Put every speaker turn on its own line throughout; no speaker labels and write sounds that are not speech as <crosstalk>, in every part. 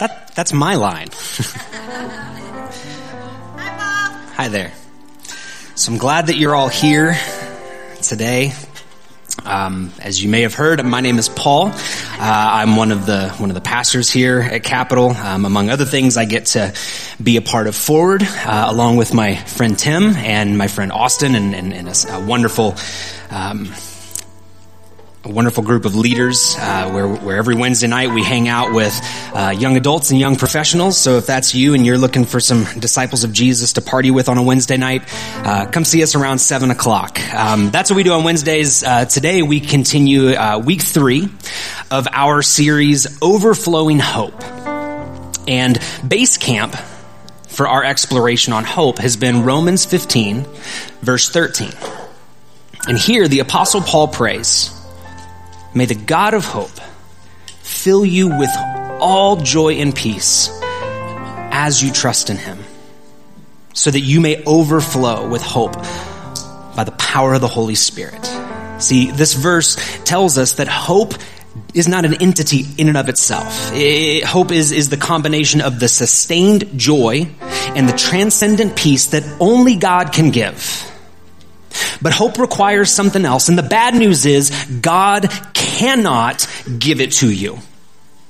That, that's my line. <laughs>
Hi, Bob.
Hi there. So I'm glad that you're all here today. Um, as you may have heard, my name is Paul. Uh, I'm one of the one of the pastors here at Capital. Um, among other things, I get to be a part of Forward, uh, along with my friend Tim and my friend Austin, and, and, and a, a, wonderful. Um, a wonderful group of leaders uh, where, where every Wednesday night we hang out with uh, young adults and young professionals. So if that's you and you're looking for some disciples of Jesus to party with on a Wednesday night, uh, come see us around seven o'clock. Um, that's what we do on Wednesdays. Uh, today we continue uh, week three of our series Overflowing Hope, and base camp for our exploration on hope has been Romans 15, verse 13. And here the apostle Paul prays. May the God of hope fill you with all joy and peace as you trust in him, so that you may overflow with hope by the power of the Holy Spirit. See, this verse tells us that hope is not an entity in and of itself. It, hope is, is the combination of the sustained joy and the transcendent peace that only God can give. But hope requires something else. And the bad news is God cannot give it to you.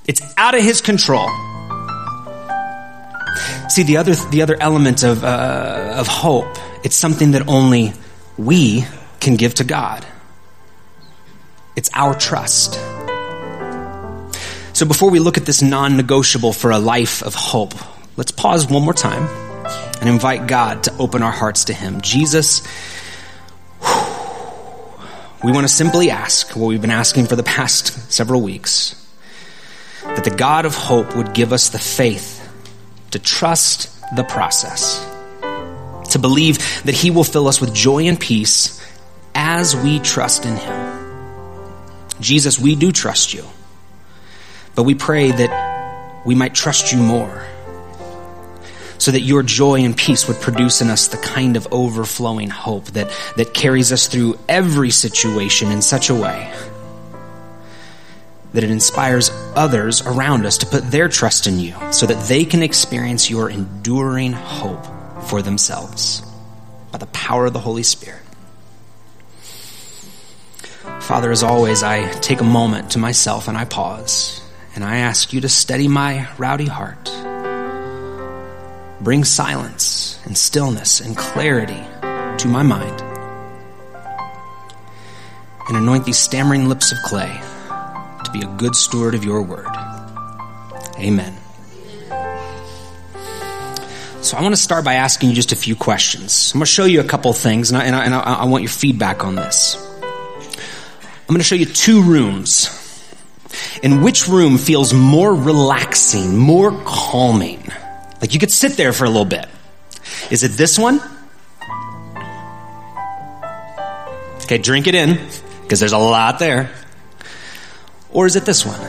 It's out of his control. See, the other, the other element of, uh, of hope, it's something that only we can give to God. It's our trust. So before we look at this non negotiable for a life of hope, let's pause one more time and invite God to open our hearts to Him. Jesus, we want to simply ask what we've been asking for the past several weeks that the God of hope would give us the faith to trust the process, to believe that He will fill us with joy and peace as we trust in Him. Jesus, we do trust you, but we pray that we might trust you more so that your joy and peace would produce in us the kind of overflowing hope that, that carries us through every situation in such a way that it inspires others around us to put their trust in you so that they can experience your enduring hope for themselves by the power of the Holy Spirit. Father, as always, I take a moment to myself and I pause and I ask you to steady my rowdy heart bring silence and stillness and clarity to my mind, and anoint these stammering lips of clay to be a good steward of your word. Amen. So I want to start by asking you just a few questions. I'm going to show you a couple things, and I, and I, and I want your feedback on this. I'm going to show you two rooms. In which room feels more relaxing, more calming? Like you could sit there for a little bit. Is it this one? Okay, drink it in, because there's a lot there. Or is it this one?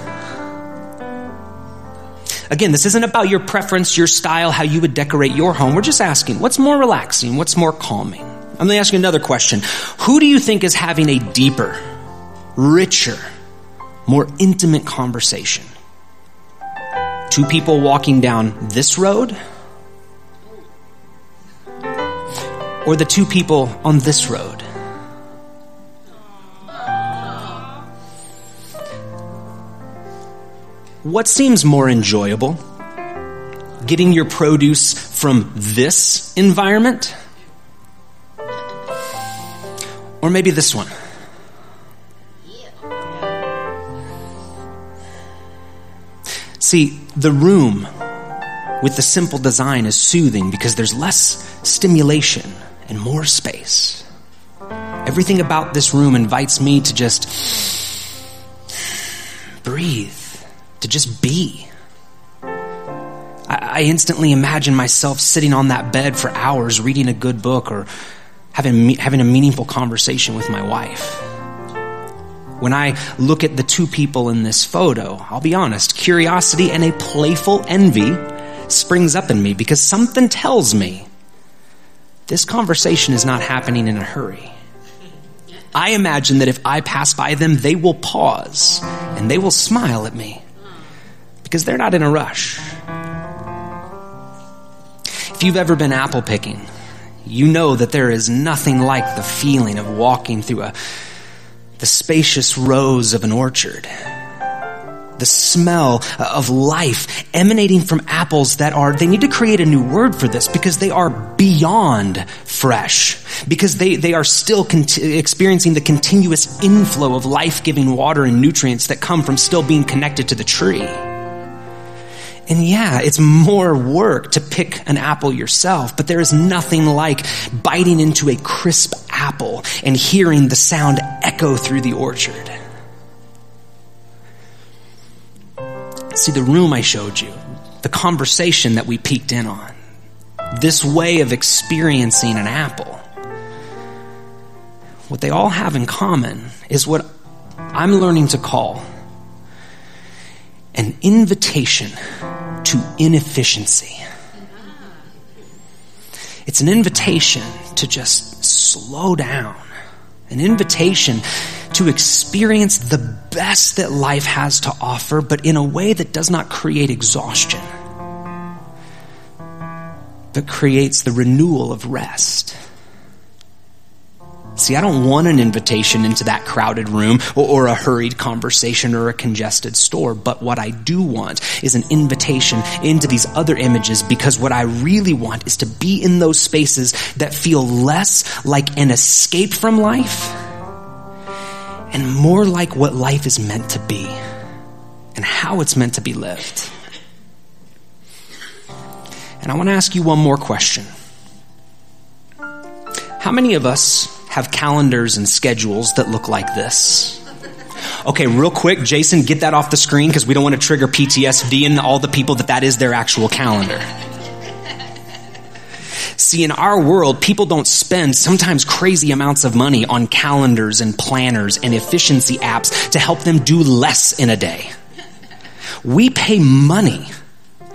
Again, this isn't about your preference, your style, how you would decorate your home. We're just asking, what's more relaxing? What's more calming? I'm going to ask you another question. Who do you think is having a deeper, richer, more intimate conversation? Two people walking down this road or the two people on this road? What seems more enjoyable? Getting your produce from this environment? Or maybe this one? See, the room with the simple design is soothing because there's less stimulation and more space. Everything about this room invites me to just breathe, to just be. I, instantly imagine myself sitting on that bed for hours reading a good book or having, having a meaningful conversation with my wife. When I look at the two people in this photo, I'll be honest, curiosity and a playful envy springs up in me because something tells me this conversation is not happening in a hurry. I imagine that if I pass by them, they will pause and they will smile at me because they're not in a rush. If you've ever been apple picking, you know that there is nothing like the feeling of walking through a, the spacious rows of an orchard. The smell of life emanating from apples that are, they need to create a new word for this because they are beyond fresh. Because they, they are still experiencing the continuous inflow of life-giving water and nutrients that come from still being connected to the tree. And yeah, it's more work to pick an apple yourself, but there is nothing like biting into a crisp apple and hearing the sound echo through the orchard. See, the room I showed you, the conversation that we peeked in on, this way of experiencing an apple, what they all have in common is what I'm learning to call an invitation to inefficiency. It's an invitation to just slow down, an invitation to experience the best that life has to offer, but in a way that does not create exhaustion, but creates the renewal of rest. See, I don't want an invitation into that crowded room or, or, a hurried conversation or a congested store. But what I do want is an invitation into these other images because what I really want is to be in those spaces that feel less like an escape from life and more like what life is meant to be and how it's meant to be lived. And I want to ask you one more question. How many of us have calendars and schedules that look like this. Okay, real quick, Jason, get that off the screen because we don't want to trigger PTSD in all the people that that is their actual calendar. See, in our world, people don't spend sometimes crazy amounts of money on calendars and planners and efficiency apps to help them do less in a day. We pay money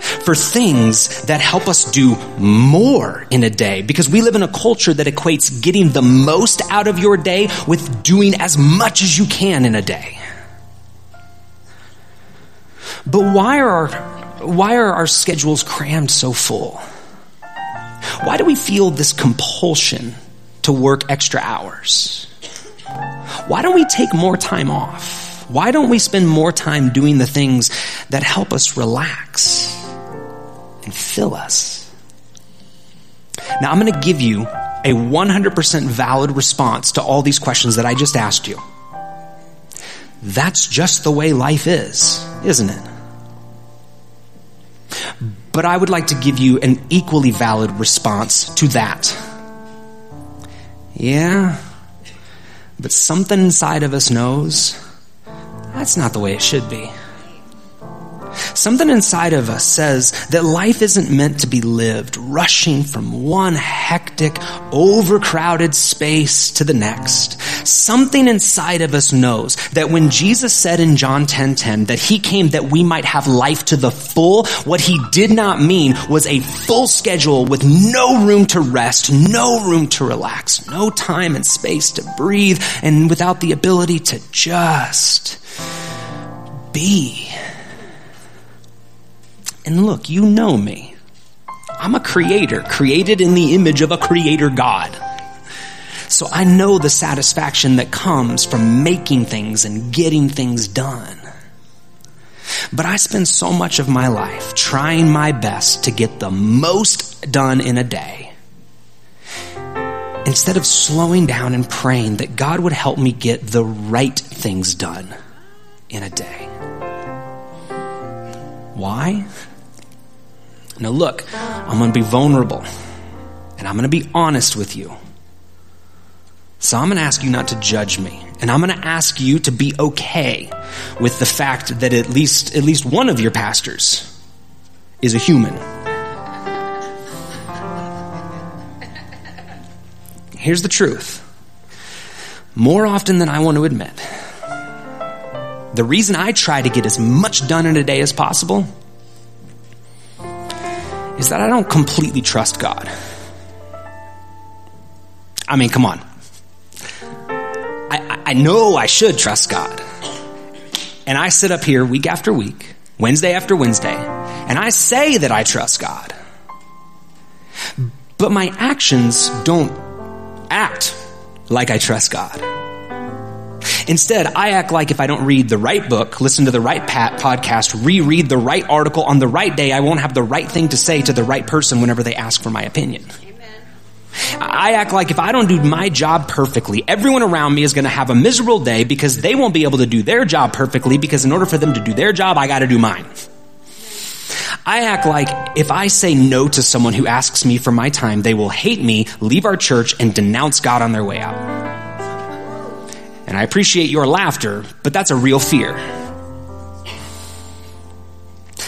for things that help us do more in a day because we live in a culture that equates getting the most out of your day with doing as much as you can in a day. But why are why are our schedules crammed so full? Why do we feel this compulsion to work extra hours? Why don't we take more time off? Why don't we spend more time doing the things that help us relax? And fill us. Now, I'm going to give you a 100% valid response to all these questions that I just asked you. That's just the way life is, isn't it? But I would like to give you an equally valid response to that. Yeah, but something inside of us knows that's not the way it should be. Something inside of us says that life isn't meant to be lived rushing from one hectic, overcrowded space to the next. Something inside of us knows that when Jesus said in John 10:10 10, 10, that he came that we might have life to the full, what he did not mean was a full schedule with no room to rest, no room to relax, no time and space to breathe, and without the ability to just be. And look, you know me. I'm a creator, created in the image of a creator God. So I know the satisfaction that comes from making things and getting things done. But I spend so much of my life trying my best to get the most done in a day. Instead of slowing down and praying that God would help me get the right things done in a day. Why? Now, look, I'm going to be vulnerable and I'm going to be honest with you. So I'm going to ask you not to judge me. And I'm going to ask you to be okay with the fact that at least, at least one of your pastors is a human. Here's the truth. More often than I want to admit, the reason I try to get as much done in a day as possible is that I don't completely trust God. I mean, come on. I, I know I should trust God. And I sit up here week after week, Wednesday after Wednesday, and I say that I trust God. But my actions don't act like I trust God. Instead, I act like if I don't read the right book, listen to the right podcast, reread the right article on the right day, I won't have the right thing to say to the right person whenever they ask for my opinion. I act like if I don't do my job perfectly, everyone around me is going to have a miserable day because they won't be able to do their job perfectly because in order for them to do their job, I got to do mine. I act like if I say no to someone who asks me for my time, they will hate me, leave our church, and denounce God on their way out. And I appreciate your laughter, but that's a real fear.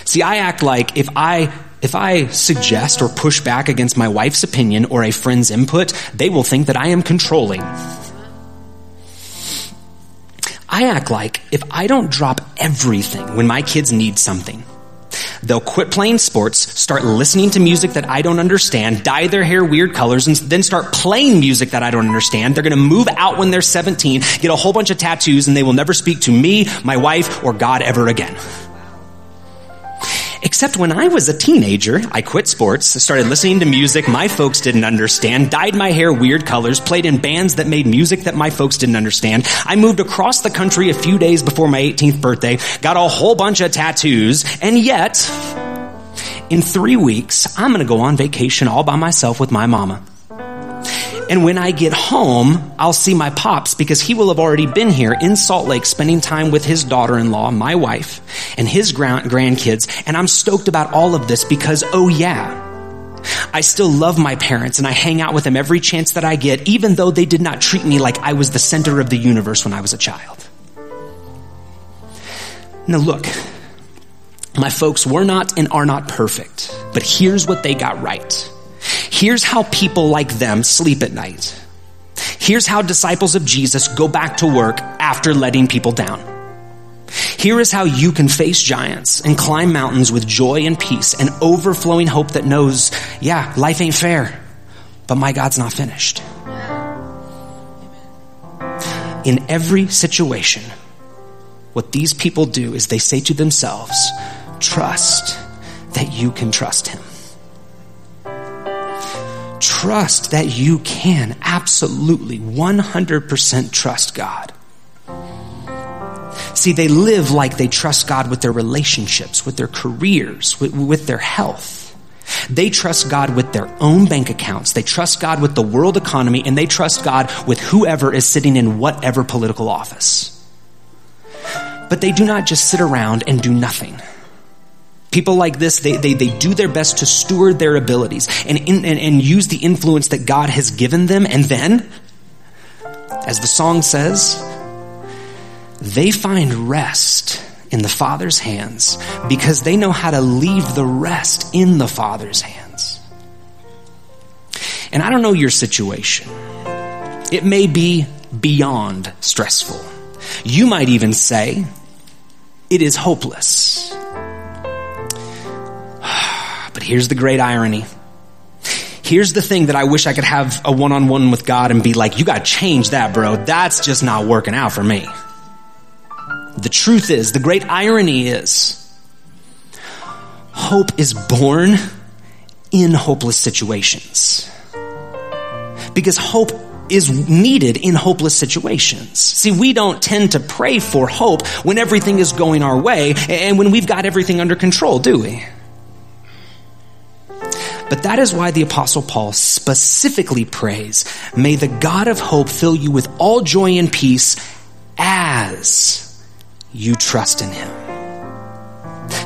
See, I act like if I if I suggest or push back against my wife's opinion or a friend's input, they will think that I am controlling. I act like if I don't drop everything when my kids need something, they'll quit playing sports, start listening to music that I don't understand, dye their hair weird colors, and then start playing music that I don't understand. They're gonna move out when they're 17, get a whole bunch of tattoos, and they will never speak to me, my wife, or God ever again. Except when I was a teenager, I quit sports, started listening to music my folks didn't understand, dyed my hair weird colors, played in bands that made music that my folks didn't understand. I moved across the country a few days before my 18th birthday, got a whole bunch of tattoos, and yet, in three weeks, I'm gonna go on vacation all by myself with my mama. And when I get home, I'll see my pops because he will have already been here in Salt Lake spending time with his daughter-in-law, my wife, and his grandkids. And I'm stoked about all of this because, oh yeah, I still love my parents and I hang out with them every chance that I get, even though they did not treat me like I was the center of the universe when I was a child. Now look, my folks were not and are not perfect, but here's what they got right. Here's how people like them sleep at night. Here's how disciples of Jesus go back to work after letting people down. Here is how you can face giants and climb mountains with joy and peace and overflowing hope that knows, yeah, life ain't fair, but my God's not finished. In every situation, what these people do is they say to themselves, trust that you can trust him trust that you can absolutely 100% trust God. See, they live like they trust God with their relationships, with their careers, with, with, their health. They trust God with their own bank accounts. They trust God with the world economy, and they trust God with whoever is sitting in whatever political office. But they do not just sit around and do nothing. People like this, they, they, they do their best to steward their abilities and, in, and, and use the influence that God has given them. And then, as the song says, they find rest in the Father's hands because they know how to leave the rest in the Father's hands. And I don't know your situation. It may be beyond stressful. You might even say, it is hopeless. Here's the great irony. Here's the thing that I wish I could have a one on one with God and be like, you gotta change that, bro. That's just not working out for me. The truth is, the great irony is, hope is born in hopeless situations. Because hope is needed in hopeless situations. See, we don't tend to pray for hope when everything is going our way and when we've got everything under control, do we? But that is why the apostle Paul specifically prays, may the God of hope fill you with all joy and peace as you trust in him.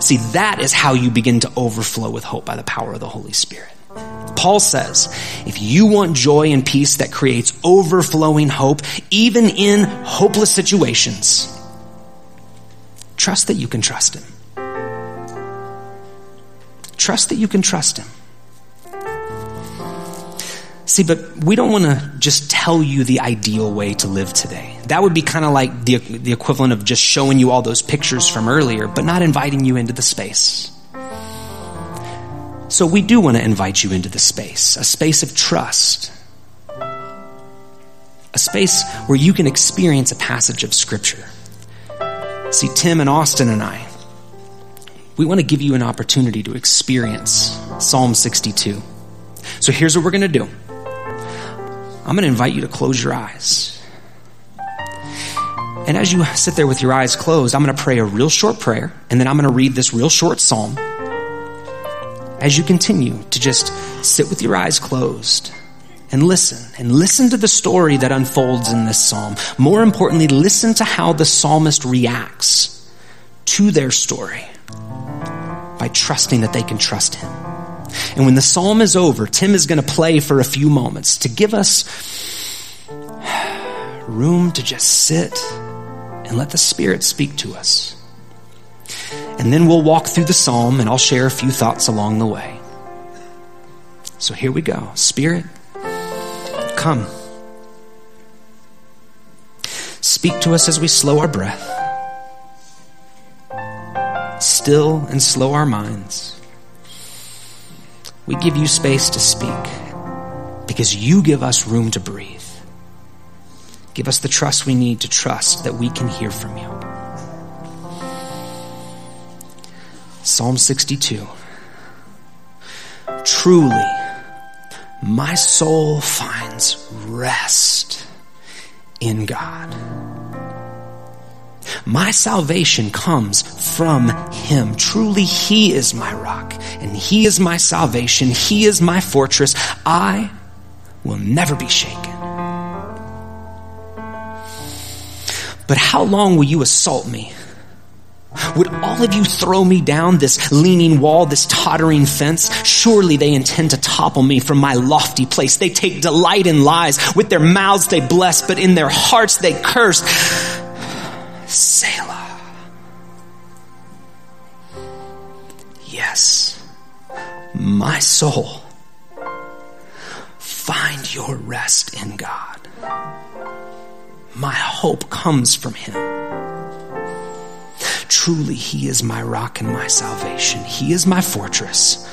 See, that is how you begin to overflow with hope by the power of the Holy Spirit. Paul says, if you want joy and peace that creates overflowing hope, even in hopeless situations, trust that you can trust him. Trust that you can trust him. See, but we don't want to just tell you the ideal way to live today. That would be kind of like the, the equivalent of just showing you all those pictures from earlier, but not inviting you into the space. So we do want to invite you into the space, a space of trust, a space where you can experience a passage of scripture. See, Tim and Austin and I, we want to give you an opportunity to experience Psalm 62. So here's what we're going to do. I'm going to invite you to close your eyes. And as you sit there with your eyes closed, I'm going to pray a real short prayer, and then I'm going to read this real short psalm. As you continue to just sit with your eyes closed and listen, and listen to the story that unfolds in this psalm. More importantly, listen to how the psalmist reacts to their story by trusting that they can trust him. And when the psalm is over, Tim is going to play for a few moments to give us room to just sit and let the Spirit speak to us. And then we'll walk through the psalm and I'll share a few thoughts along the way. So here we go. Spirit, come. Speak to us as we slow our breath, still and slow our minds we give you space to speak because you give us room to breathe. Give us the trust we need to trust that we can hear from you. Psalm 62. Truly, my soul finds rest in God. My salvation comes from Him. Truly, He is my rock and He is my salvation. He is my fortress. I will never be shaken. But how long will you assault me? Would all of you throw me down this leaning wall, this tottering fence? Surely they intend to topple me from my lofty place. They take delight in lies. With their mouths they bless, but in their hearts they curse. Selah. Yes, my soul, find your rest in God. My hope comes from Him. Truly, He is my rock and my salvation. He is my fortress.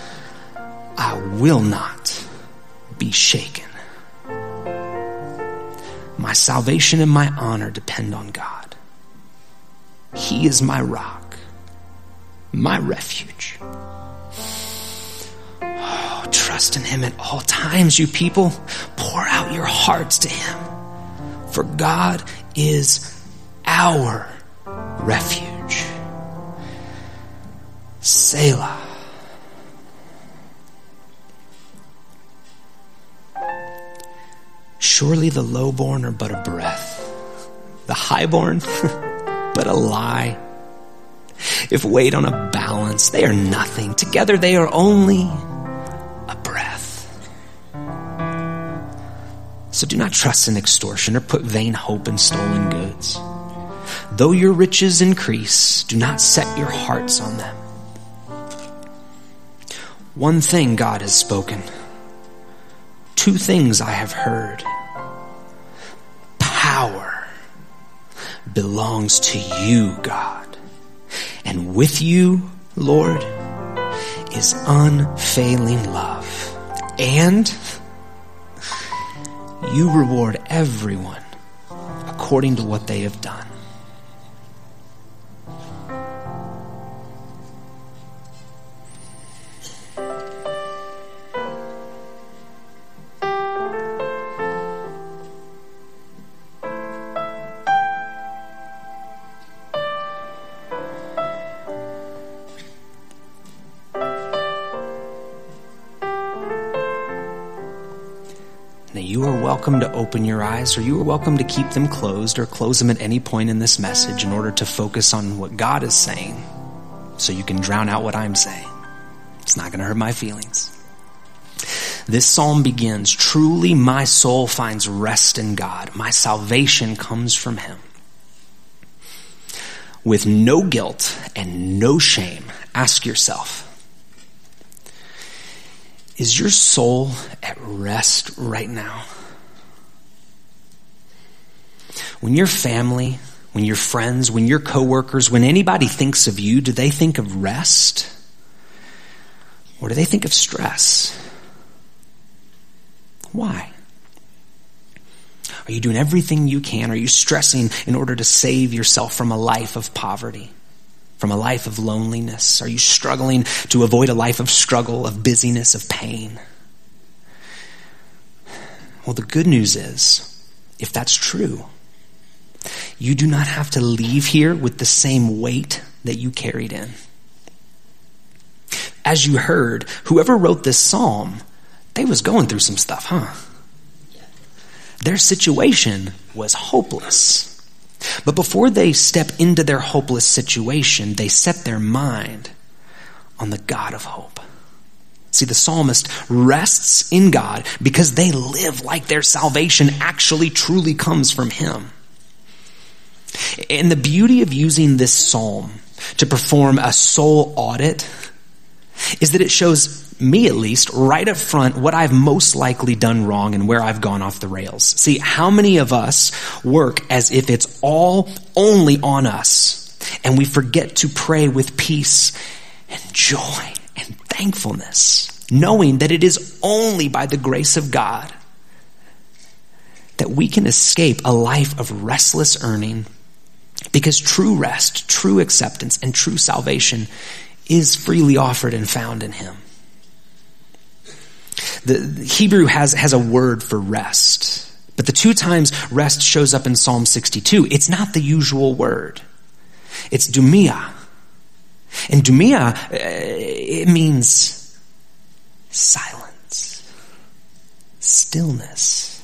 I will not be shaken. My salvation and my honor depend on God. He is my rock, my refuge. Oh, trust in Him at all times, you people. Pour out your hearts to Him. For God is our refuge. Selah. Surely the lowborn are but a breath, the highborn <laughs> but a lie. If weighed on a balance, they are nothing. Together they are only a breath. So do not trust in extortion or put vain hope in stolen goods. Though your riches increase, do not set your hearts on them. One thing God has spoken. Two things I have heard. Belongs to you, God. And with you, Lord, is unfailing love. And you reward everyone according to what they have done. Eyes or you are welcome to keep them closed or close them at any point in this message in order to focus on what God is saying so you can drown out what I'm saying. It's not going to hurt my feelings. This psalm begins Truly, my soul finds rest in God. My salvation comes from Him. With no guilt and no shame, ask yourself Is your soul at rest right now? When your family, when your friends, when your coworkers, when anybody thinks of you, do they think of rest? Or do they think of stress? Why? Are you doing everything you can? Are you stressing in order to save yourself from a life of poverty? From a life of loneliness? Are you struggling to avoid a life of struggle, of busyness, of pain? Well, the good news is, if that's true, you do not have to leave here with the same weight that you carried in. As you heard, whoever wrote this psalm, they was going through some stuff, huh? Their situation was hopeless. But before they step into their hopeless situation, they set their mind on the God of hope. See, the psalmist rests in God because they live like their salvation actually truly comes from Him. And the beauty of using this psalm to perform a soul audit is that it shows me at least, right up front, what I've most likely done wrong and where I've gone off the rails. See, how many of us work as if it's all only on us and we forget to pray with peace and joy and thankfulness, knowing that it is only by the grace of God that we can escape a life of restless earning because true rest, true acceptance, and true salvation is freely offered and found in Him. The, Hebrew has, has a word for rest. But the two times rest shows up in Psalm 62, it's not the usual word. It's dumia. And dumia, uh, it means silence, stillness.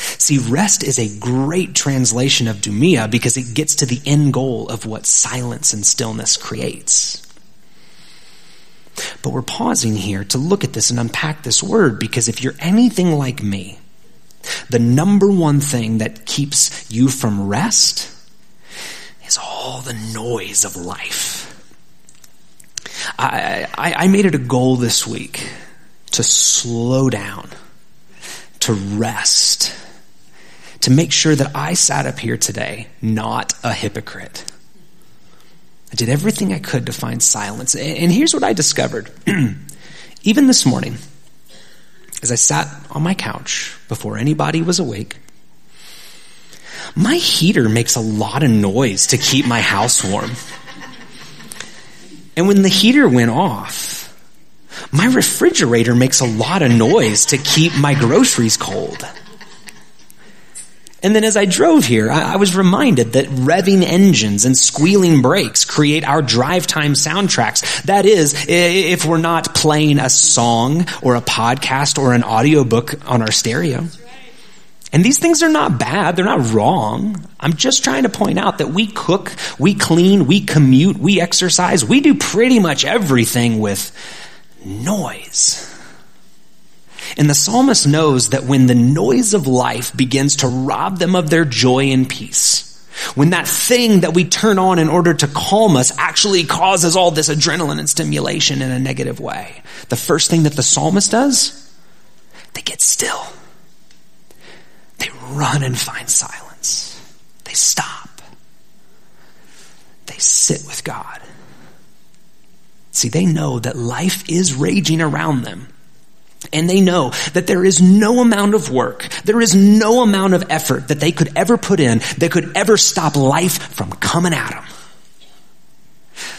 See, rest is a great translation of dumia because it gets to the end goal of what silence and stillness creates. But we're pausing here to look at this and unpack this word because if you're anything like me, the number one thing that keeps you from rest is all the noise of life. I, I, I made it a goal this week to slow down, to rest, to make sure that I sat up here today not a hypocrite. I did everything I could to find silence. And here's what I discovered. <clears throat> Even this morning, as I sat on my couch before anybody was awake, my heater makes a lot of noise to keep my house warm. And when the heater went off, my refrigerator makes a lot of noise to keep my groceries cold. And then as I drove here, I, was reminded that revving engines and squealing brakes create our drive time soundtracks. That is, if we're not playing a song or a podcast or an audiobook on our stereo. And these things are not bad. They're not wrong. I'm just trying to point out that we cook, we clean, we commute, we exercise, we do pretty much everything with noise. And the psalmist knows that when the noise of life begins to rob them of their joy and peace, when that thing that we turn on in order to calm us actually causes all this adrenaline and stimulation in a negative way, the first thing that the psalmist does, they get still. They run and find silence. They stop. They sit with God. See, they know that life is raging around them. And they know that there is no amount of work, there is no amount of effort that they could ever put in that could ever stop life from coming at them.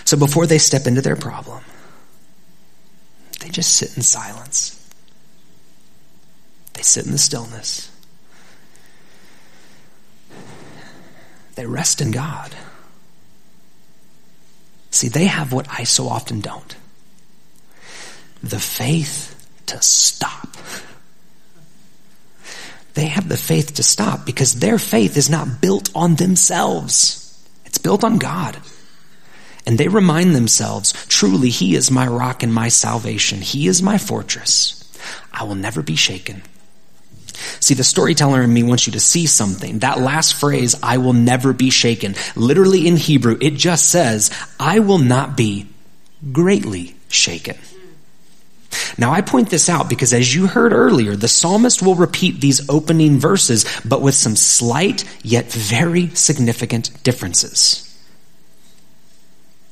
So before they step into their problem, they just sit in silence. They sit in the stillness. They rest in God. See, they have what I so often don't the faith to stop. They have the faith to stop because their faith is not built on themselves. It's built on God. And they remind themselves, truly, He is my rock and my salvation. He is my fortress. I will never be shaken. See, the storyteller in me wants you to see something. That last phrase, I will never be shaken, literally in Hebrew, it just says, I will not be greatly shaken. Now I point this out because as you heard earlier, the psalmist will repeat these opening verses, but with some slight yet very significant differences.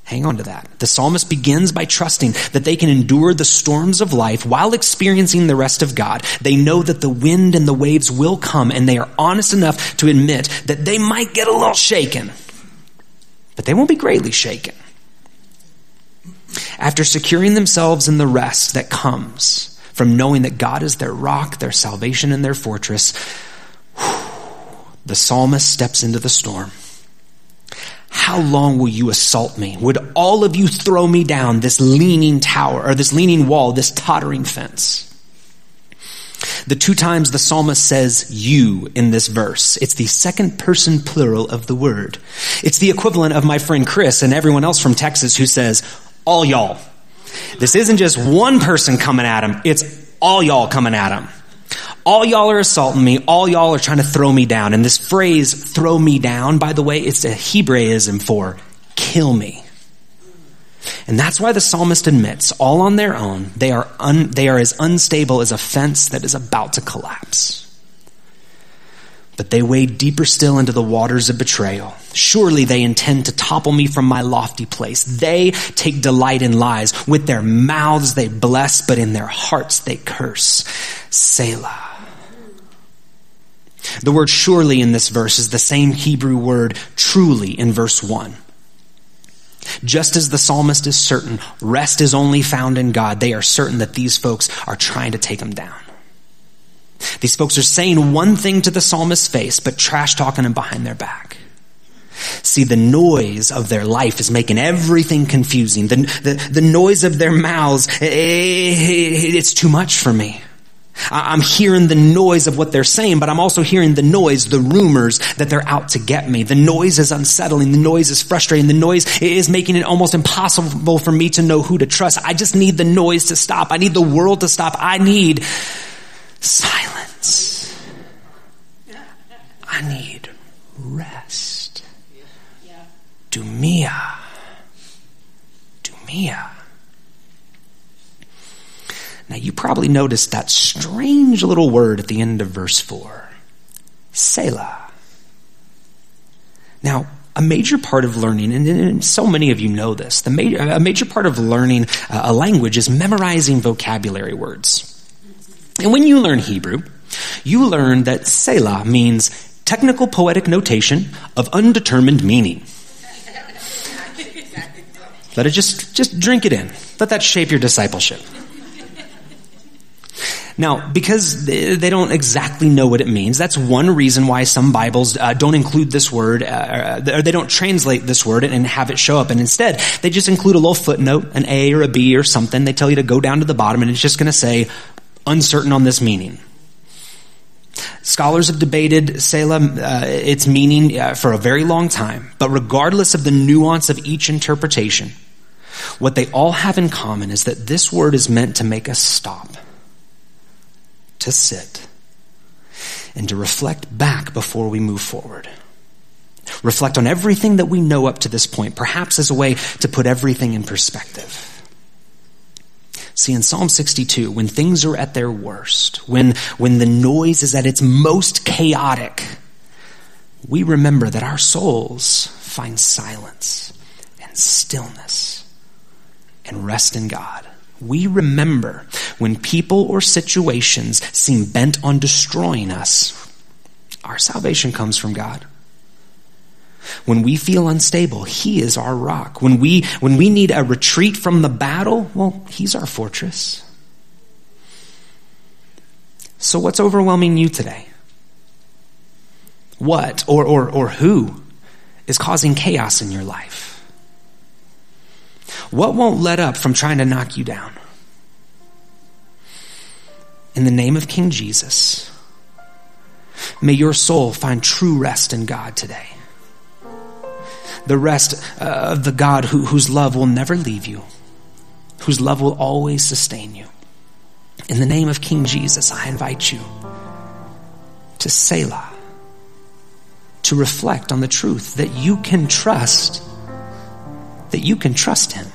Hang on to that. The psalmist begins by trusting that they can endure the storms of life while experiencing the rest of God. They know that the wind and the waves will come and they are honest enough to admit that they might get a little shaken, but they won't be greatly shaken after securing themselves in the rest that comes from knowing that God is their rock, their salvation, and their fortress, the psalmist steps into the storm. How long will you assault me? Would all of you throw me down this leaning tower or this leaning wall, this tottering fence? The two times the psalmist says you in this verse, it's the second person plural of the word. It's the equivalent of my friend Chris and everyone else from Texas who says, all y'all. This isn't just one person coming at him, it's all y'all coming at him. All y'all are assaulting me. All y'all are trying to throw me down. And this phrase, throw me down, by the way, it's a Hebraism for kill me. And that's why the psalmist admits, all on their own, they are, un, they are as unstable as a fence that is about to collapse. But they wade deeper still into the waters of betrayal. Surely they intend to topple me from my lofty place. They take delight in lies. With their mouths they bless, but in their hearts they curse. Selah. The word surely in this verse is the same Hebrew word truly in verse 1. Just as the psalmist is certain rest is only found in God, they are certain that these folks are trying to take him down. These folks are saying one thing to the psalmist's face, but trash talking him behind their back. See, the noise of their life is making everything confusing. The, the, the noise of their mouths, it, eh, it, it's too much for me. I'm hearing the noise of what they're saying, but I'm also hearing the noise, the rumors that they're out to get me. The noise is unsettling. The noise is frustrating. The noise is making it almost impossible for me to know who to trust. I just need the noise to stop. I need the world to stop. I need silence. I need rest. Dumia. Dumia. Now you probably noticed that strange little word at the end of verse 4. Selah. Now, a major part of learning, and, so many of you know this, the major, a major part of learning uh, a language is memorizing vocabulary words. And when you learn Hebrew, you learn that Selah means technical poetic notation of undetermined meaning. Let it just, just drink it in. Let that shape your discipleship. Now, because they don't exactly know what it means, that's one reason why some Bibles uh, don't include this word, uh, or they don't translate this word and have it show up. And instead, they just include a little footnote, an A or a B or something. They tell you to go down to the bottom and it's just going to say, uncertain on this meaning. Scholars have debated Selah, uh, its meaning uh, for a very long time, but regardless of the nuance of each interpretation, what they all have in common is that this word is meant to make us stop to sit and to reflect back before we move forward. Reflect on everything that we know up to this point, perhaps as a way to put everything in perspective. See, in Psalm 62, when things are at their worst, when, when the noise is at its most chaotic, we remember that our souls find silence and stillness and rest in God we remember when people or situations seem bent on destroying us, our salvation comes from God. When we feel unstable, He is our rock. When we, when we need a retreat from the battle, well, He's our fortress. So what's overwhelming you today? What or, or, or who is causing chaos in your life? What won't let up from trying to knock you down? In the name of King Jesus, may your soul find true rest in God today. The rest uh, of the God who, whose love will never leave you, whose love will always sustain you. In the name of King Jesus, I invite you to Selah, to reflect on the truth that you can trust, that you can trust Him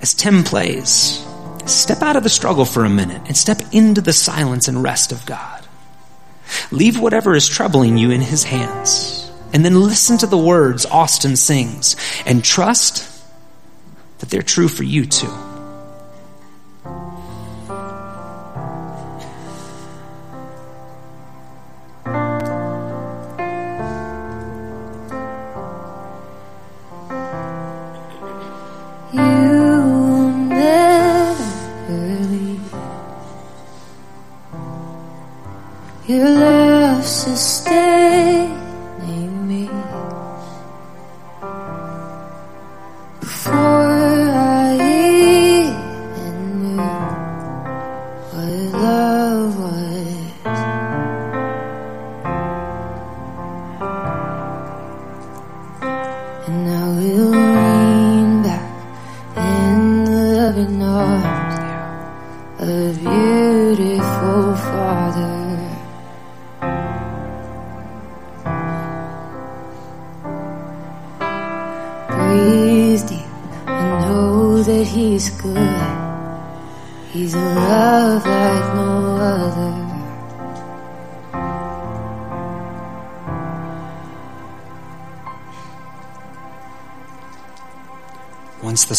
as Tim plays, step out of the struggle for a minute and step into the silence and rest of God. Leave whatever is troubling you in His hands. And then listen to the words Austin sings and trust that they're true for you too.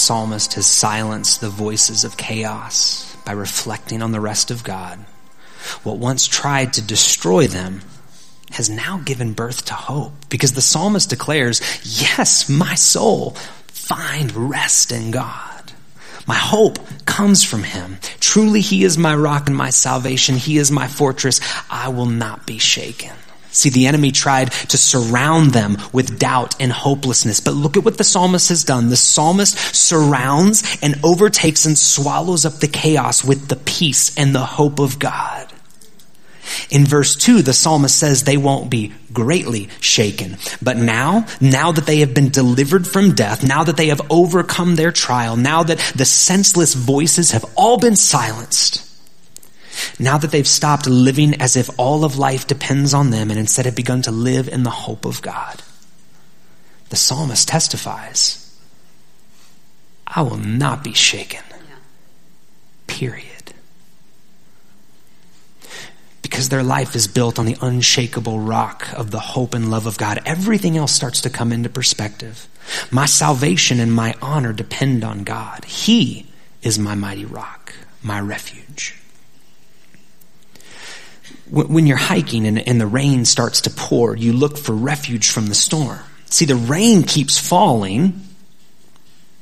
Psalmist has silenced the voices of chaos by reflecting on the rest of God, what once tried to destroy them has now given birth to hope because the psalmist declares, Yes, my soul, find rest in God. My hope comes from him. Truly, he is my rock and my salvation. He is my fortress. I will not be shaken. See, the enemy tried to surround them with doubt and hopelessness. But look at what the psalmist has done. The psalmist surrounds and overtakes and swallows up the chaos with the peace and the hope of God. In verse 2, the psalmist says they won't be greatly shaken. But now, now that they have been delivered from death, now that they have overcome their trial, now that the senseless voices have all been silenced, now that they've stopped living as if all of life depends on them and instead have begun to live in the hope of God, the psalmist testifies, I will not be shaken. Period. Because their life is built on the unshakable rock of the hope and love of God, everything else starts to come into perspective. My salvation and my honor depend on God. He is my mighty rock, my refuge when you're hiking and, and, the rain starts to pour, you look for refuge from the storm. See, the rain keeps falling,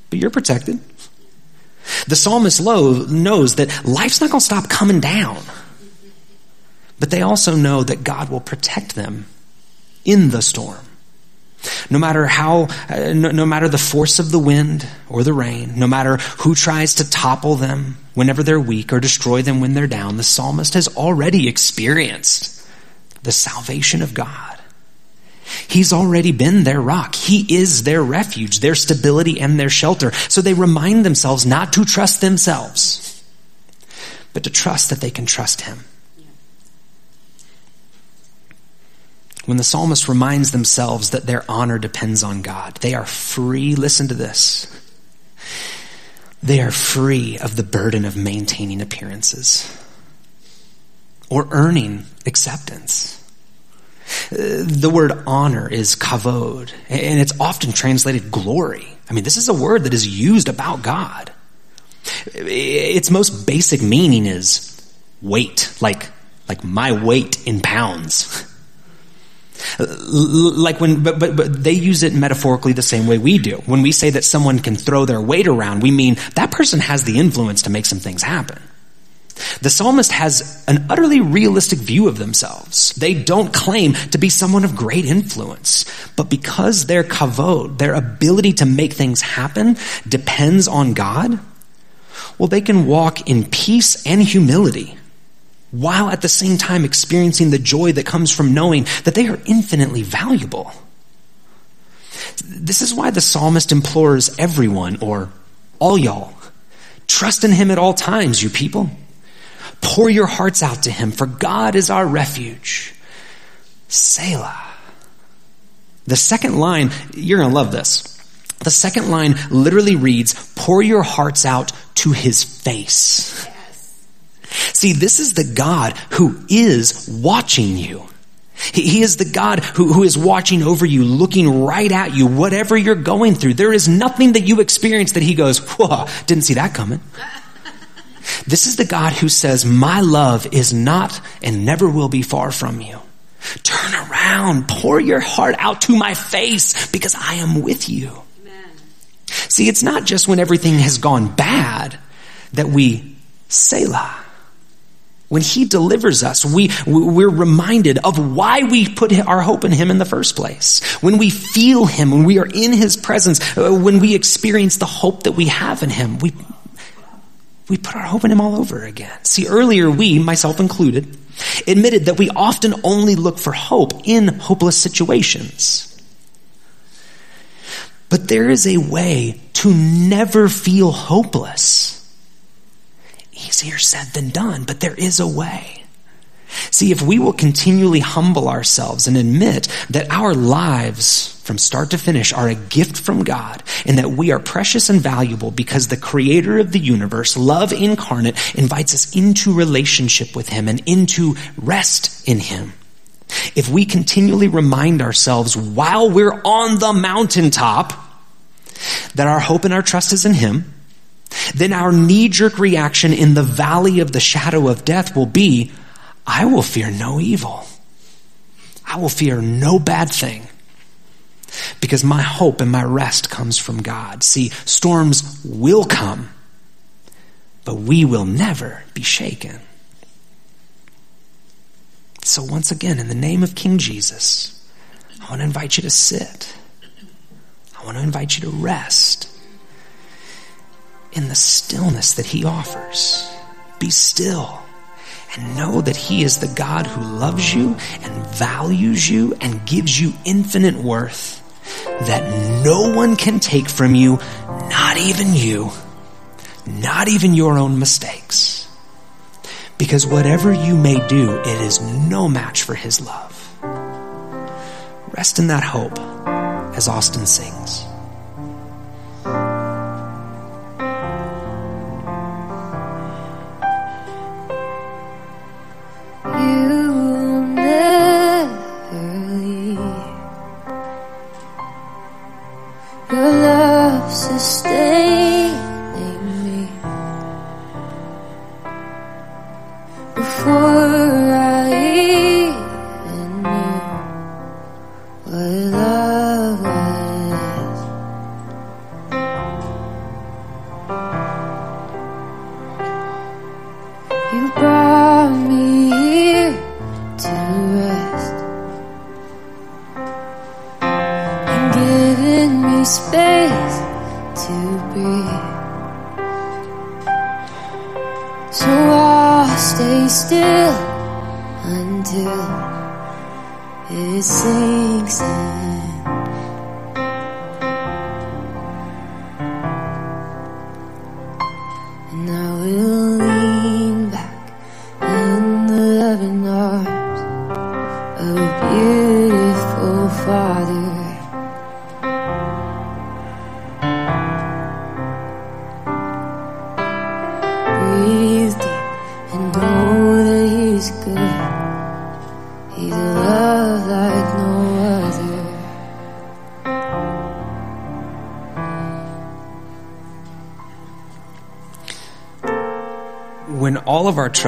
but you're protected. The psalmist low knows that life's not going to stop coming down. But they also know that God will protect them in the storm. No matter how, uh, no, no matter the force of the wind or the rain, no matter who tries to topple them whenever they're weak or destroy them when they're down, the psalmist has already experienced the salvation of God. He's already been their rock. He is their refuge, their stability, and their shelter. So they remind themselves not to trust themselves, but to trust that they can trust Him. When the psalmist reminds themselves that their honor depends on God. They are free, listen to this. They are free of the burden of maintaining appearances or earning acceptance. Uh, the word honor is kavod, and it's often translated glory. I mean, this is a word that is used about God. Its most basic meaning is weight, like, like my weight in pounds. <laughs> Like when, but, but, but they use it metaphorically the same way we do. When we say that someone can throw their weight around, we mean that person has the influence to make some things happen. The psalmist has an utterly realistic view of themselves. They don't claim to be someone of great influence, but because their kavod, their ability to make things happen depends on God, well, they can walk in peace and humility while at the same time experiencing the joy that comes from knowing that they are infinitely valuable. This is why the psalmist implores everyone, or all y'all, trust in him at all times, you people. Pour your hearts out to him, for God is our refuge. Selah. The second line, you're going to love this. The second line literally reads, pour your hearts out to his face. See, this is the God who is watching you. He, is the God who, who is watching over you, looking right at you, whatever you're going through. There is nothing that you experience that He goes, whoa, didn't see that coming. <laughs> This is the God who says, My love is not and never will be far from you. Turn around, pour your heart out to my face because I am with you. Amen. See, it's not just when everything has gone bad that we Selah. When he delivers us, we, we're reminded of why we put our hope in him in the first place. When we feel him, when we are in his presence, uh, when we experience the hope that we have in him, we, we put our hope in him all over again. See, earlier we, myself included, admitted that we often only look for hope in hopeless situations. But there is a way to never feel hopeless. Easier said than done, but there is a way. See, if we will continually humble ourselves and admit that our lives from start to finish are a gift from God and that we are precious and valuable because the creator of the universe, love incarnate, invites us into relationship with him and into rest in him. If we continually remind ourselves while we're on the mountaintop that our hope and our trust is in him, then our knee jerk reaction in the valley of the shadow of death will be, I will fear no evil. I will fear no bad thing. Because my hope and my rest comes from God. See, storms will come, but we will never be shaken. So, once again, in the name of King Jesus, I want to invite you to sit. I want to invite you to rest in the stillness that He offers. Be still and know that He is the God who loves you and values you and gives you infinite worth that no one can take from you, not even you, not even your own mistakes. Because whatever you may do, it is no match for His love. Rest in that hope as Austin sings. your love sustain all of our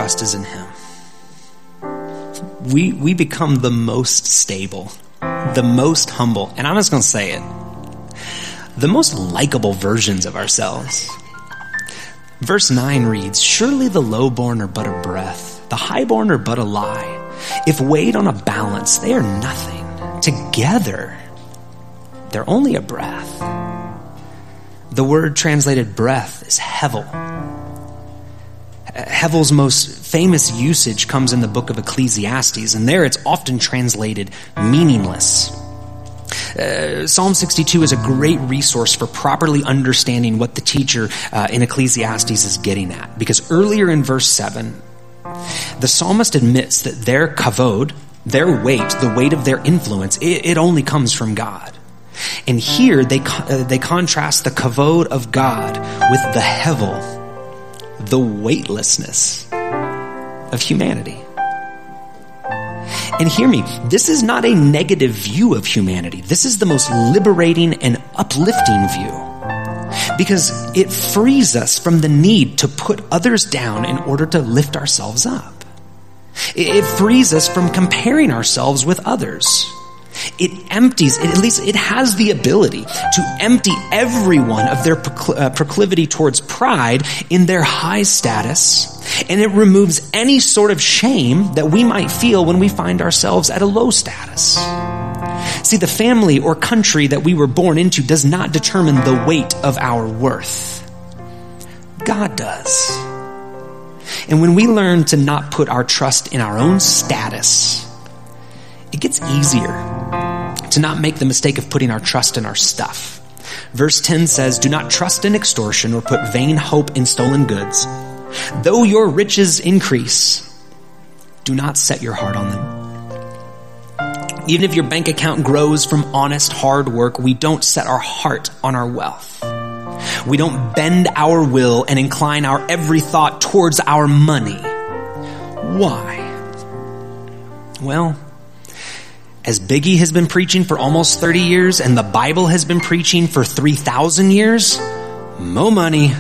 trust is in Him, we, we become the most stable, the most humble, and I'm just going to say it, the most likable versions of ourselves. Verse 9 reads, Surely the lowborn are but a breath, the highborn are but a lie. If weighed on a balance, they are nothing. Together, they're only a breath. The word translated breath is hevel Hevel's most famous usage comes in the book of Ecclesiastes, and there it's often translated meaningless. Uh, Psalm 62 is a great resource for properly understanding what the teacher uh, in Ecclesiastes is getting at. Because earlier in verse 7, the psalmist admits that their kavod, their weight, the weight of their influence, it, it only comes from God. And here they, uh, they contrast the kavod of God with the hevel, the weightlessness of humanity. And hear me, this is not a negative view of humanity. This is the most liberating and uplifting view. Because it frees us from the need to put others down in order to lift ourselves up. It frees us from comparing ourselves with others. It empties, at least it has the ability to empty everyone of their uh, proclivity towards pride in their high status, and it removes any sort of shame that we might feel when we find ourselves at a low status. See, the family or country that we were born into does not determine the weight of our worth. God does. And when we learn to not put our trust in our own status, it gets easier to not make the mistake of putting our trust in our stuff. Verse 10 says, Do not trust in extortion or put vain hope in stolen goods. Though your riches increase, do not set your heart on them. Even if your bank account grows from honest hard work, we don't set our heart on our wealth. We don't bend our will and incline our every thought towards our money. Why? Well, as Biggie has been preaching for almost 30 years and the Bible has been preaching for 3,000 years, mo money,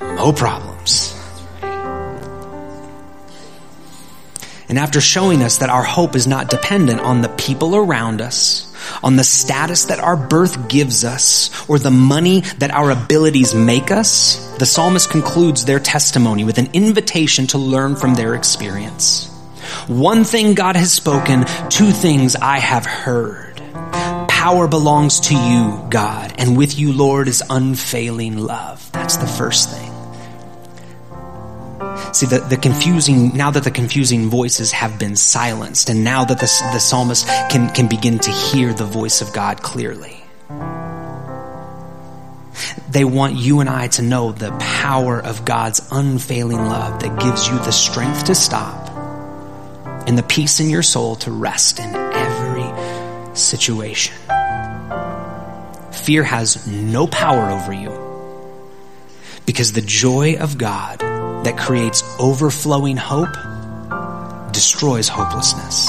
mo problems. And after showing us that our hope is not dependent on the people around us, on the status that our birth gives us, or the money that our abilities make us, the psalmist concludes their testimony with an invitation to learn from their experience. One thing God has spoken, two things I have heard. Power belongs to you, God, and with you, Lord, is unfailing love. That's the first thing. See, the, the confusing, now that the confusing voices have been silenced, and now that the, the psalmist can, can begin to hear the voice of God clearly. They want you and I to know the power of God's unfailing love that gives you the strength to stop and the peace in your soul to rest in every situation. Fear has no power over you because the joy of God that creates overflowing hope destroys hopelessness.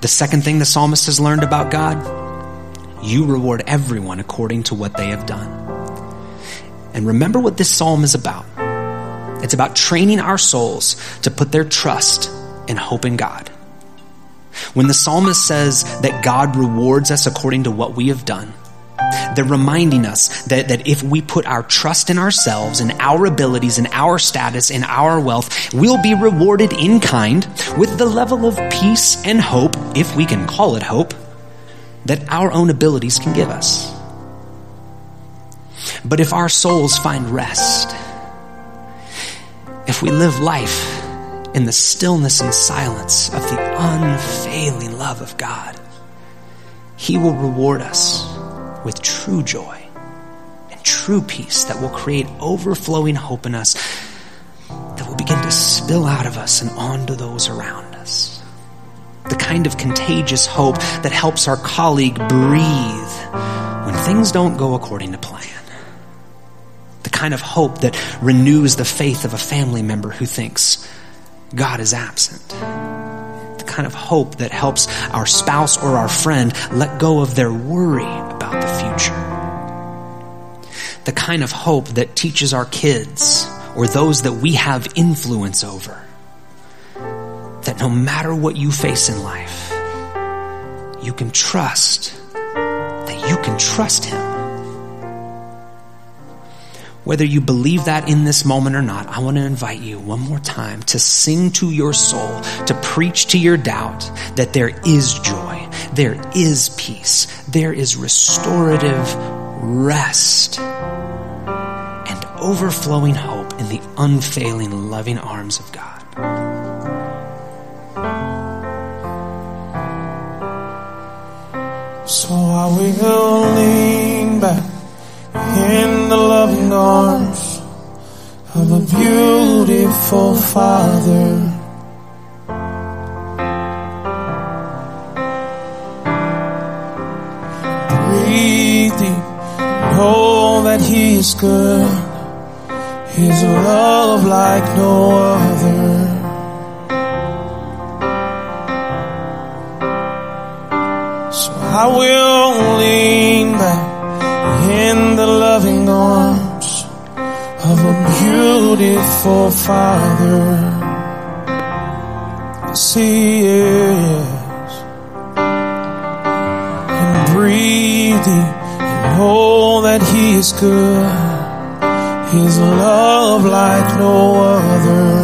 The second thing the psalmist has learned about God, you reward everyone according to what they have done. And remember what this psalm is about. It's about training our souls to put their trust and hope in God. When the psalmist says that God rewards us according to what we have done, they're reminding us that, that if we put our trust in ourselves and our abilities and our status and our wealth, we'll be rewarded in kind with the level of peace and hope, if we can call it hope, that our own abilities can give us. But if our souls find rest, if we live life in the stillness and silence of the unfailing love of God, He will reward us with true joy and true peace that will create overflowing hope in us that will begin to spill out of us and onto those around us. The kind of contagious hope that helps our colleague breathe when things don't go according to plan. The kind of hope that renews the faith of a family member who thinks God is absent the kind of hope that helps our spouse or our friend let go of their worry about the future. The kind of hope that teaches our kids or those that we have influence over that no matter what you face in life, you can trust that you can trust Him. Whether you believe that in this moment or not, I want to invite you one more time to sing to your soul, to preach to your doubt that there is joy, there is peace, there is restorative rest and overflowing hope in the unfailing loving arms of God.
So I will lean back in the loving arms of a beautiful Father. Breathing, know that He is good. His love like no other. So I will faithful Father. Yes, He is. And breathe and know that He is good. His love like no other.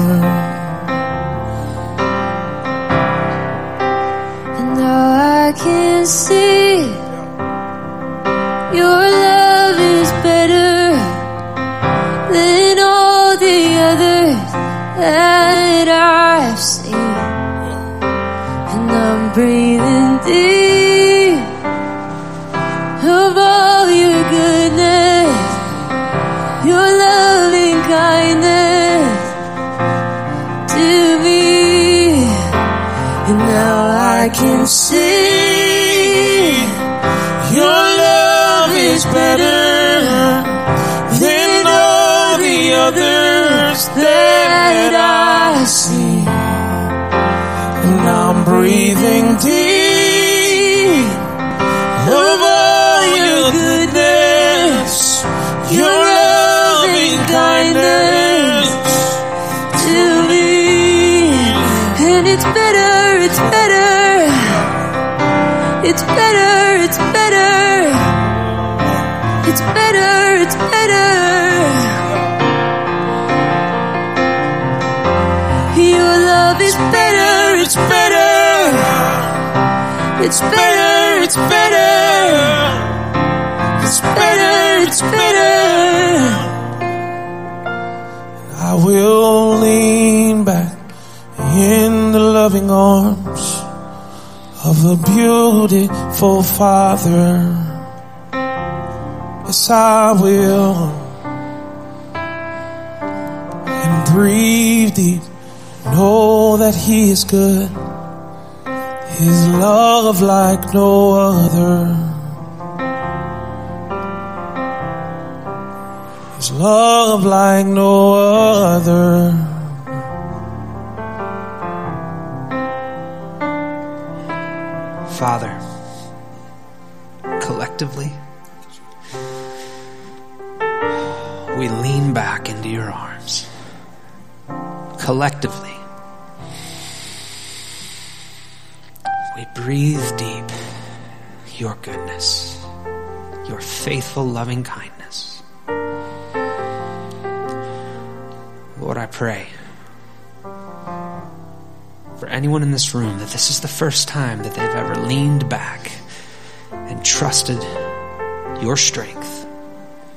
It's better, it's better. It's better, it's better. It's better, it's better. Your love is better,
It's better,
it's better,
it's better, it's better, it's better. I will lean back in the loving arms of a beautiful Father. Yes, I will. And breathe deep. Know that He is good. His love like no other. His love like no other.
Father, collectively, we lean back into your arms. Collectively, we breathe deep your goodness, your faithful loving kindness. Lord, I pray for anyone in this room that this is the first time that they've ever leaned back and trusted your strength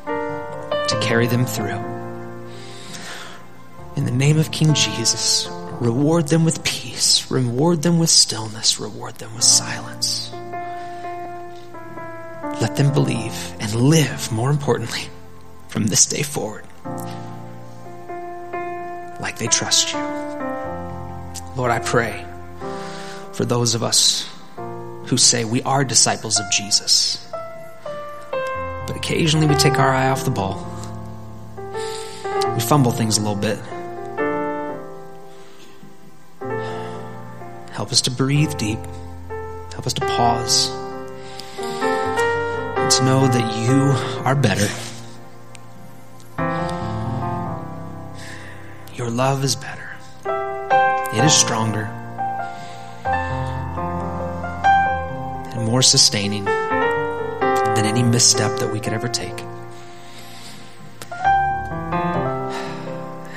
to carry them through. In the name of King Jesus, reward them with peace, reward them with stillness, reward them with silence. Let them believe and live, more importantly, from this day forward, like they trust you. Lord, I pray for those of us who say we are disciples of Jesus, but occasionally we take our eye off the ball. We fumble things a little bit. Help us to breathe deep. Help us to pause. And to know that you are better. Your love is better. It is stronger and more sustaining than any misstep that we could ever take.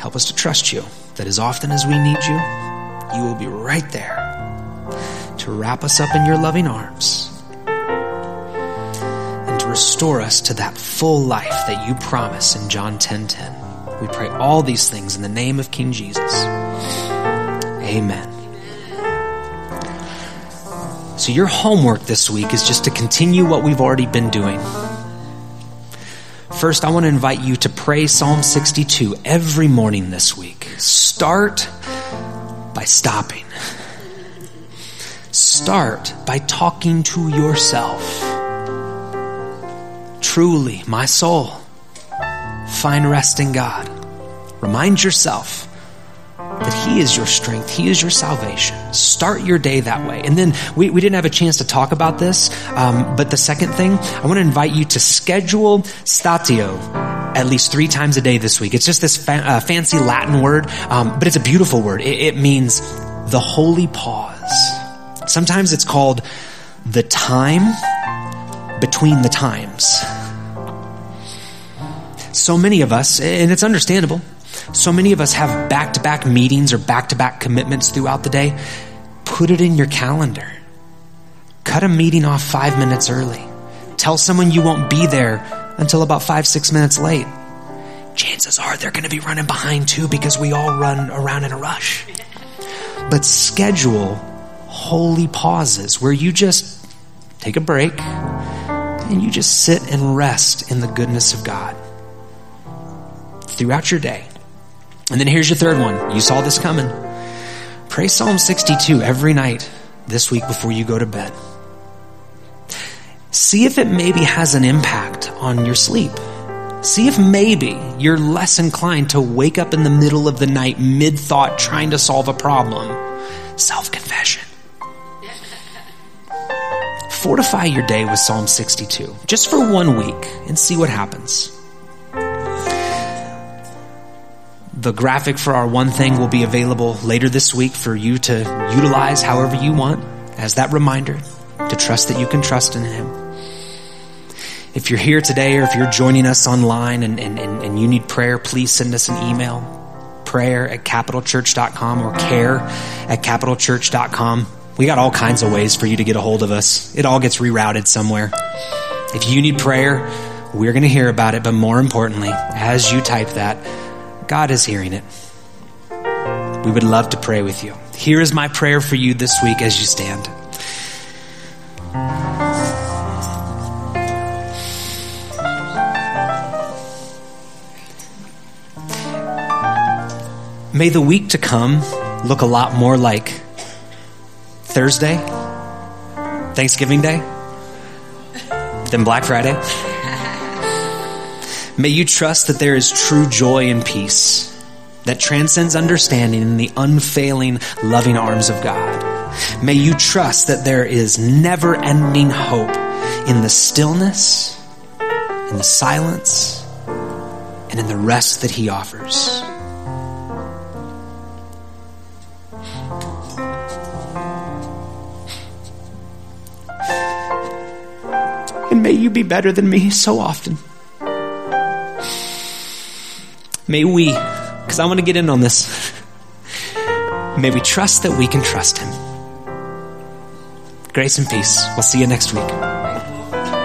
Help us to trust you that as often as we need you, you will be right there to wrap us up in your loving arms and to restore us to that full life that you promise in John 10:10. We pray all these things in the name of King Jesus. Amen. So your homework this week is just to continue what we've already been doing. First, I want to invite you to pray Psalm 62 every morning this week. Start by stopping. Start by talking to yourself. Truly, my soul, find rest in God. Remind yourself that He is your strength. He is your salvation. Start your day that way. And then we, we didn't have a chance to talk about this, um, but the second thing, I want to invite you to schedule statio at least three times a day this week. It's just this fa- uh, fancy Latin word, um, but it's a beautiful word. It, it means the holy pause. Sometimes it's called the time between the times. so many of us, and it's understandable, so many of us have back to back meetings or back to back commitments throughout the day. Put it in your calendar. Cut a meeting off five minutes early. Tell someone you won't be there until about five, six minutes late. Chances are they're going to be running behind too because we all run around in a rush. But schedule holy pauses where you just take a break and you just sit and rest in the goodness of God throughout your day. And then here's your third one. You saw this coming. Pray Psalm 62 every night this week before you go to bed. See if it maybe has an impact on your sleep. See if maybe you're less inclined to wake up in the middle of the night mid thought trying to solve a problem. Self confession. Fortify your day with Psalm 62 just for one week and see what happens. The graphic for our one thing will be available later this week for you to utilize however you want as that reminder to trust that you can trust in Him. If you're here today or if you're joining us online and, and, and, and you need prayer, please send us an email prayer at capitalchurch.com or care at capitalchurch.com. We got all kinds of ways for you to get a hold of us. It all gets rerouted somewhere. If you need prayer, we're going to hear about it. But more importantly, as you type that, God is hearing it. We would love to pray with you. Here is my prayer for you this week as you stand. May the week to come look a lot more like Thursday, Thanksgiving Day, than Black Friday. May you trust that there is true joy and peace that transcends understanding in the unfailing, loving arms of God. May you trust that there is never ending hope in the stillness, in the silence, and in the rest that He offers. And may you be better than me so often. May we, because I want to get in on this, may we trust that we can trust Him. Grace and peace. We'll see you next week.